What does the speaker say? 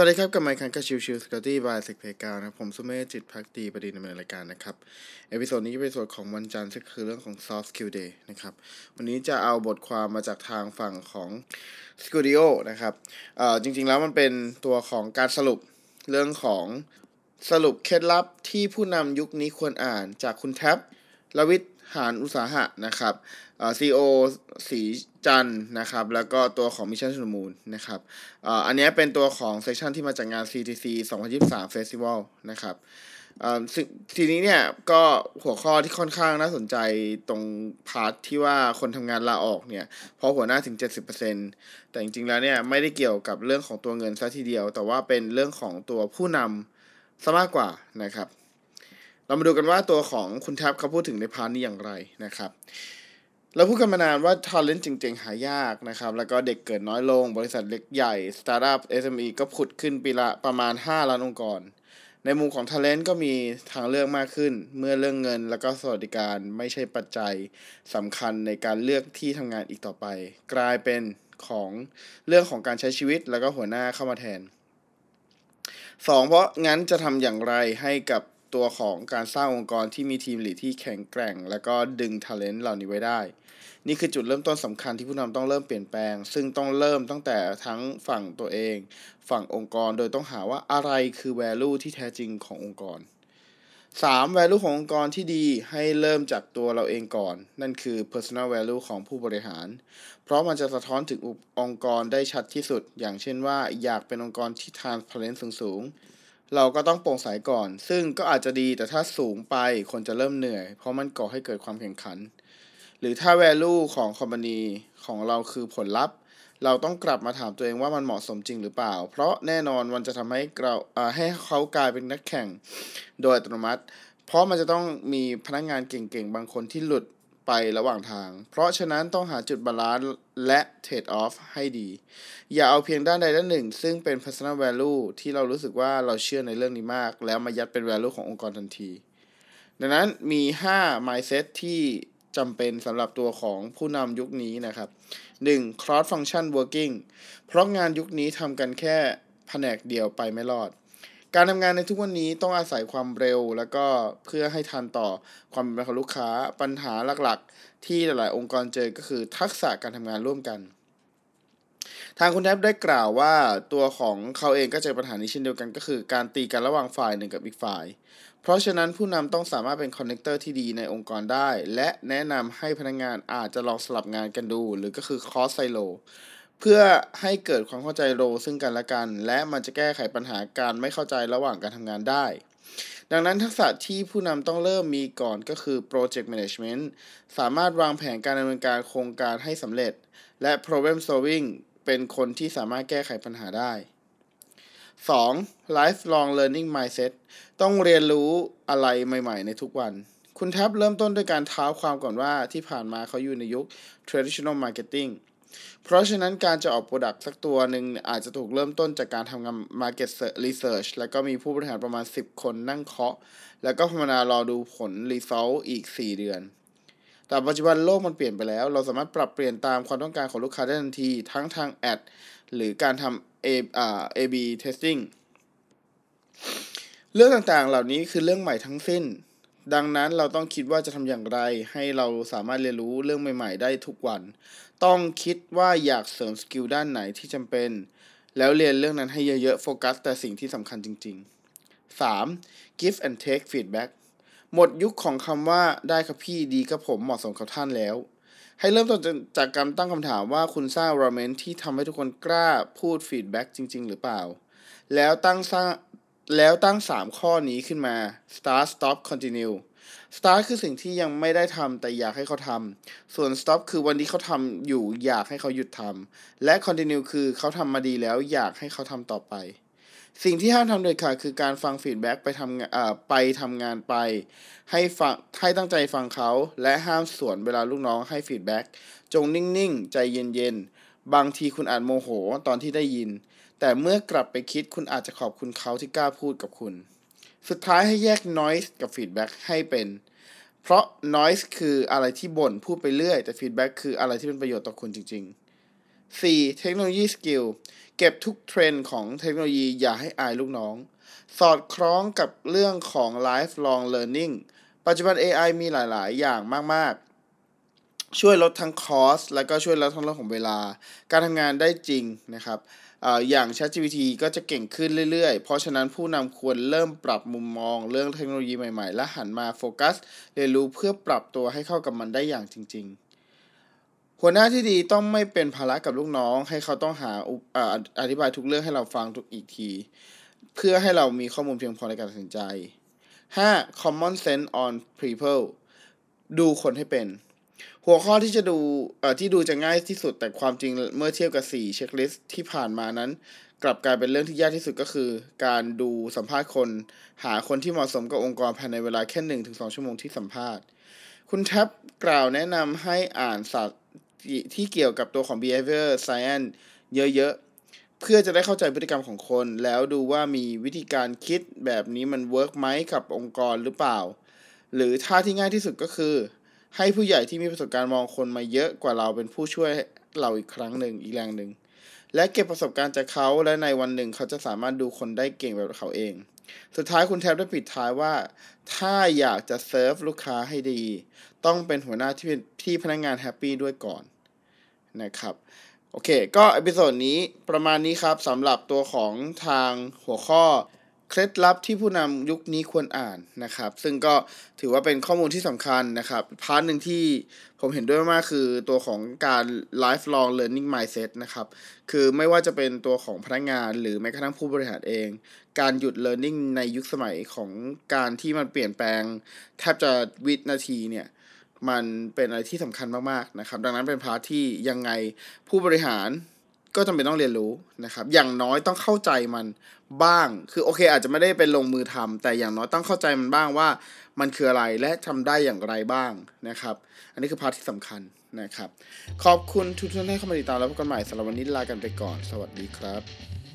วัสดีครับกับไมค์คันกับชิวชิวสกอตตี้บายเซกเพกานะผมสุเมธจิตพักดีประดินในรายการนะครับ เอพิโซดนี้เป็นส่วนของวันจันทร์ซึ่งคือเรื่องของ soft skill day นะครับ วันนี้จะเอาบทความมาจากทางฝั่งของ Studio นะครับเอ่อจริงๆแล้วมันเป็นตัวของการสรุปเรื่องของสรุปเคล็ดลับที่ผู้นำยุคนี้ควรอ่านจากคุณแท็บลวิท หานอุตสาหะนะครับซีโอสีจันทร์นะครับ แล้วก็ตัวของ Mission to the Moon นะครับอันนี้เป็นตัวของ session ที่มาจากงาน CTC 2023 Festival นะครับทีนี้เนี่ยก็หัวข้อที่ค่อนข้างน่าสนใจตรง part ที่ว่าคนทำงานลาออกเนี่ยเพราะหัวหน้าถึง 70%แต่จริงๆแล้วเนี่ยไม่ได้เกี่ยวกับเรื่องของตัวเงินซะทีเดียว แต่ว่าเป็นเรื่องของตัวผู้นำซะมากกว่านะครับ เรามาดูกันว่าตัวของคุณแท็ปเขาพูดถึงใน part นี้อย่างไรนะครับเราพูดกันมานานว่าท a เลนต์จริงๆ หายากนะครับ แล้วก็เด็กเกิดน้อยลง บริษัทเล็กใหญ่สตาร์ทอัพ SME ก็ผุดขึ้นปีละประมาณ 5 ล้านองค์กร ในมุมของท a เลนต์ก็มีทางเลือกมากขึ้น เมื่อเรื่องเงินแล้วก็สวัสดิการไม่ใช่ปัจจัยสำคัญในการเลือกที่ทำงานอีกต่อไป กลายเป็นของเรื่องของการใช้ชีวิตแล้วก็หัวหน้าเข้ามาแทน 2 เพราะงั้นจะทำอย่างไรให้กับ ตัวของการสร้างองค์กรที่มีทีมหลีดที่แข็งแกร่ง แล้วก็ดึง talent เหล่านี้ไว้ได้ นี่คือจุดเริ่มต้นสำคัญที่ผู้นำต้องเริ่มเปลี่ยนแปลง ซึ่งต้องเริ่มตั้งแต่ทั้งฝั่งตัวเอง ฝั่งองค์กรโดยต้องหาว่าอะไรคือ value ที่แท้จริงขององค์กร 3. value ขององค์กรที่ดีให้เริ่มจากตัวเราเองก่อน นั่นคือ personal value ของผู้บริหาร เพราะมันจะสะท้อนถึงองค์กรได้ชัดที่สุด อย่างเช่นว่า อยากเป็นองค์กรที่ transparent สูง เราก็ต้องโปร่งใสก่อน ซึ่งก็อาจจะดีแต่ถ้าสูงไปคนจะเริ่มเหนื่อย เพราะมันก่อให้เกิดความแข่งขัน หรือถ้า value ของ company ของเราคือผลลัพธ์ เราต้องกลับมาถามตัวเองว่ามันเหมาะสมจริงหรือเปล่า เพราะแน่นอนมันจะทำให้เราให้เขากลายเป็นนักแข่งโดยอัตโนมัติ เพราะมันจะต้องมีพนักงานเก่งๆ บางคนที่หลุด ไประหว่างทาง เพราะฉะนั้นต้องหาจุด balance และ trade-off ให้ดี อย่าเอาเพียงด้านใดด้านหนึ่ง ซึ่งเป็น personal value ที่เรารู้สึกว่าเราเชื่อในเรื่องนี้มาก แล้วมายัดเป็น value ขององค์กรทันที ดังนั้นมี 5 mindset ที่จำเป็นสำหรับตัวของผู้นำยุคนี้นะครับ 1. cross function working เพราะงานยุคนี้ทำกันแค่แผนกเดียวไปไม่รอด การทำงานในทุกวันนี้ต้องอาศัยความเร็ว แล้วก็เพื่อให้ทันต่อความเป็นของลูกค้าปัญหาหลักๆ ที่หลาย ๆ องค์กรเจอก็คือทักษะการทำงานร่วมกัน ทางคุณแท็ปได้กล่าวว่าตัวของเขาเองก็เจอปัญหานี้เช่นเดียวกันก็คือ การตีกันระหว่างฝ่ายหนึ่งกับอีกฝ่าย เพราะฉะนั้นผู้นำต้องสามารถเป็น connector ที่ดีในองค์กรได้ และแนะนำให้พนักงานอาจจะลองสลับงานกันดู หรือก็คือ cross silo เพื่อให้เกิดความเข้าใจ role ซึ่งกันและกัน และมันจะแก้ไขปัญหาการไม่เข้าใจระหว่างการทำงานได้ ดังนั้นทักษะที่ผู้นำต้องเริ่มมีก่อนก็คือ Project Management สามารถวางแผนการดำเนินการโครงการให้สำเร็จ และ Problem Solving เป็นคนที่สามารถแก้ไขปัญหาได้ 2. Lifelong Learning Mindset ต้องเรียนรู้อะไรใหม่ ๆ ในทุกวัน คุณแท็บเริ่มต้นด้วยการเท้าความก่อนว่าที่ผ่านมาเขาอยู่ในยุค Traditional Marketing เพราะฉะนั้นการจะออกโปรดักต์สักตัวหนึ่งอาจจะถูกเริ่มต้นจากการทำงาน Market Research แล้วก็มีผู้บริหารประมาณ 10 คนนั่งเคาะ แล้วก็ภาวนารอดูผล Result อีก 4 เดือน แต่ปัจจุบันโลกมันเปลี่ยนไปแล้ว เราสามารถปรับเปลี่ยนตามความต้องการของลูกค้าได้ทันที ทั้งทาง ad หรือการทำ A อ่า A/B testing เรื่องต่างๆ เหล่านี้คือเรื่องใหม่ทั้งสิ้น ดังนั้นเราต้องคิดว่าจะทำอย่างไร ให้เราสามารถเรียนรู้เรื่องใหม่ ๆ ได้ทุกวัน ต้องคิดว่าอยากเสริม skill ด้านไหนที่จำเป็น แล้วเรียนเรื่องนั้นให้เยอะๆโฟกัส แต่สิ่งที่สำคัญจริง ๆ 3. give and take feedback หมดยุคของคำว่าได้ครับพี่ดีกับผมเหมาะสมกับท่านแล้ว ให้เริ่มต้นจากการตั้งคำถามว่าคุณสร้าง environment ที่ทำให้ทุกคนกล้าพูดฟีดแบ็กจริง ๆ หรือเปล่า แล้วตั้งสร้าง แล้วตั้ง 3 ข้อนี้ขึ้นมา start stop continue start คือสิ่งที่ยังไม่ได้ทำแต่อยากให้เขาทำส่วน stop คือวันนี้เขาทำอยู่อยากให้เขาหยุดทำและ continue คือเขาทำมาดีแล้วอยากให้เขาทำต่อไป สิ่งที่ห้ามทำโดยเด็ดขาดคือการฟัง feedback ไปทำอ่าไปทำงานไป ให้ฟังให้ตั้งใจฟังเขาและห้ามสวนเวลาลูกน้องให้ feedback จงนิ่งๆ ใจเย็นๆ บางทีคุณอาจโมโหตอนที่ได้ยิน แต่เมื่อกลับไปคิดคุณอาจจะขอบคุณเขาที่กล้าพูดกับคุณ สุดท้ายให้แยก noise กับ feedback ให้เป็น เพราะ noise คืออะไรที่บ่นพูดไปเรื่อย แต่ feedback คืออะไรที่เป็นประโยชน์ต่อคุณจริง ๆ 4. technology skill เก็บทุกเทรนด์ของเทคโนโลยีอย่าให้อายลูกน้อง สอดคล้องกับเรื่องของ lifelong learning ปัจจุบัน AI มีหลาย ๆ อย่างมาก ๆช่วยลดทั้ง cost และก็ช่วยลดทั้งเรื่องของเวลา การทำงานได้จริงนะครับ อย่าง ChatGPT ก็จะเก่งขึ้นเรื่อยๆ เพราะฉะนั้นผู้นำควรเริ่มปรับมุมมองเรื่องเทคโนโลยีใหม่ๆ และหันมาโฟกัสเรียนรู้เพื่อปรับตัวให้เข้ากับมันได้อย่างจริง ๆหัวหน้าที่ดีต้องไม่เป็นภาระกับลูกน้อง ให้เขาต้องหาอุอ่าอธิบายทุกเรื่องให้เราฟังทุกอีกที เพื่อให้เรามีข้อมูลเพียงพอในการตัดสินใจ 5. common sense on people ดูคนให้เป็น หัวข้อที่จะดูเอ่อที่ดูจะง่ายที่สุดแต่ความจริงเมื่อเทียบกับ 4 เช็คลิสต์ที่ผ่านมานั้น กลับกลายเป็นเรื่องที่ยากที่สุดก็คือ การดูสัมภาษณ์คน หาคนที่เหมาะสมกับองค์กรภายในเวลาแค่ 1-2 ชั่วโมงที่สัมภาษณ์ คุณแท็บกล่าวแนะนำให้อ่านศาสตร์ที่เกี่ยวกับตัวของ behavior science เยอะๆ เพื่อจะได้เข้าใจพฤติกรรมของคน แล้วดูว่ามีวิธีการคิดแบบนี้มันเวิร์กไหมกับองค์กรหรือเปล่า หรือท่าที่ง่ายที่สุดก็คือ ให้ผู้ใหญ่ที่มีประสบการณ์มองคนมาเยอะกว่าเราเป็นผู้ช่วยเราอีกครั้งหนึ่งอีกแรงหนึ่งและเก็บประสบการณ์จากเขาและในวันหนึ่งเขาจะสามารถดูคนได้เก่งแบบเขาเอง สุดท้ายคุณแท็ปได้ปิดท้ายว่า ถ้าอยากจะเซิร์ฟลูกค้าให้ดี ต้องเป็นหัวหน้าที่ที่พนักงาน happy ด้วยก่อนนะครับโอเค ก็ episode นี้ประมาณนี้ครับสำหรับตัวของทางหัวข้อ เคล็ดลับที่ผู้นำยุคนี้ควรอ่านนะครับ ซึ่งก็ถือว่าเป็นข้อมูลที่สำคัญนะครับ part หนึ่งที่ผมเห็นด้วยมากคือตัวของการ lifelong learning mindset นะครับ คือไม่ว่าจะเป็นตัวของพนักงานหรือแม้กระทั่งผู้บริหารเอง การหยุด learning ในยุคสมัยของการที่มันเปลี่ยนแปลง แทบจะวินาทีเนี่ยมันเป็นอะไรที่สำคัญมากๆนะครับ ดังนั้นเป็นพาร์ทที่ยังไงผู้บริหาร ก็จำเป็นต้องเรียนรู้นะครับ อย่างน้อยต้องเข้าใจมันบ้าง คือโอเค อาจจะไม่ได้เป็นลงมือทำแต่อย่างน้อยต้องเข้าใจมันบ้างว่า มันคืออะไรและทำได้อย่างไรบ้างนะครับ อันนี้คือพาร์ทที่สำคัญนะครับ ขอบคุณทุกท่านที่เข้ามาติดตามแล้วพบกันใหม่สำหรับวันนี้ลากันไปก่อน สวัสดีครับ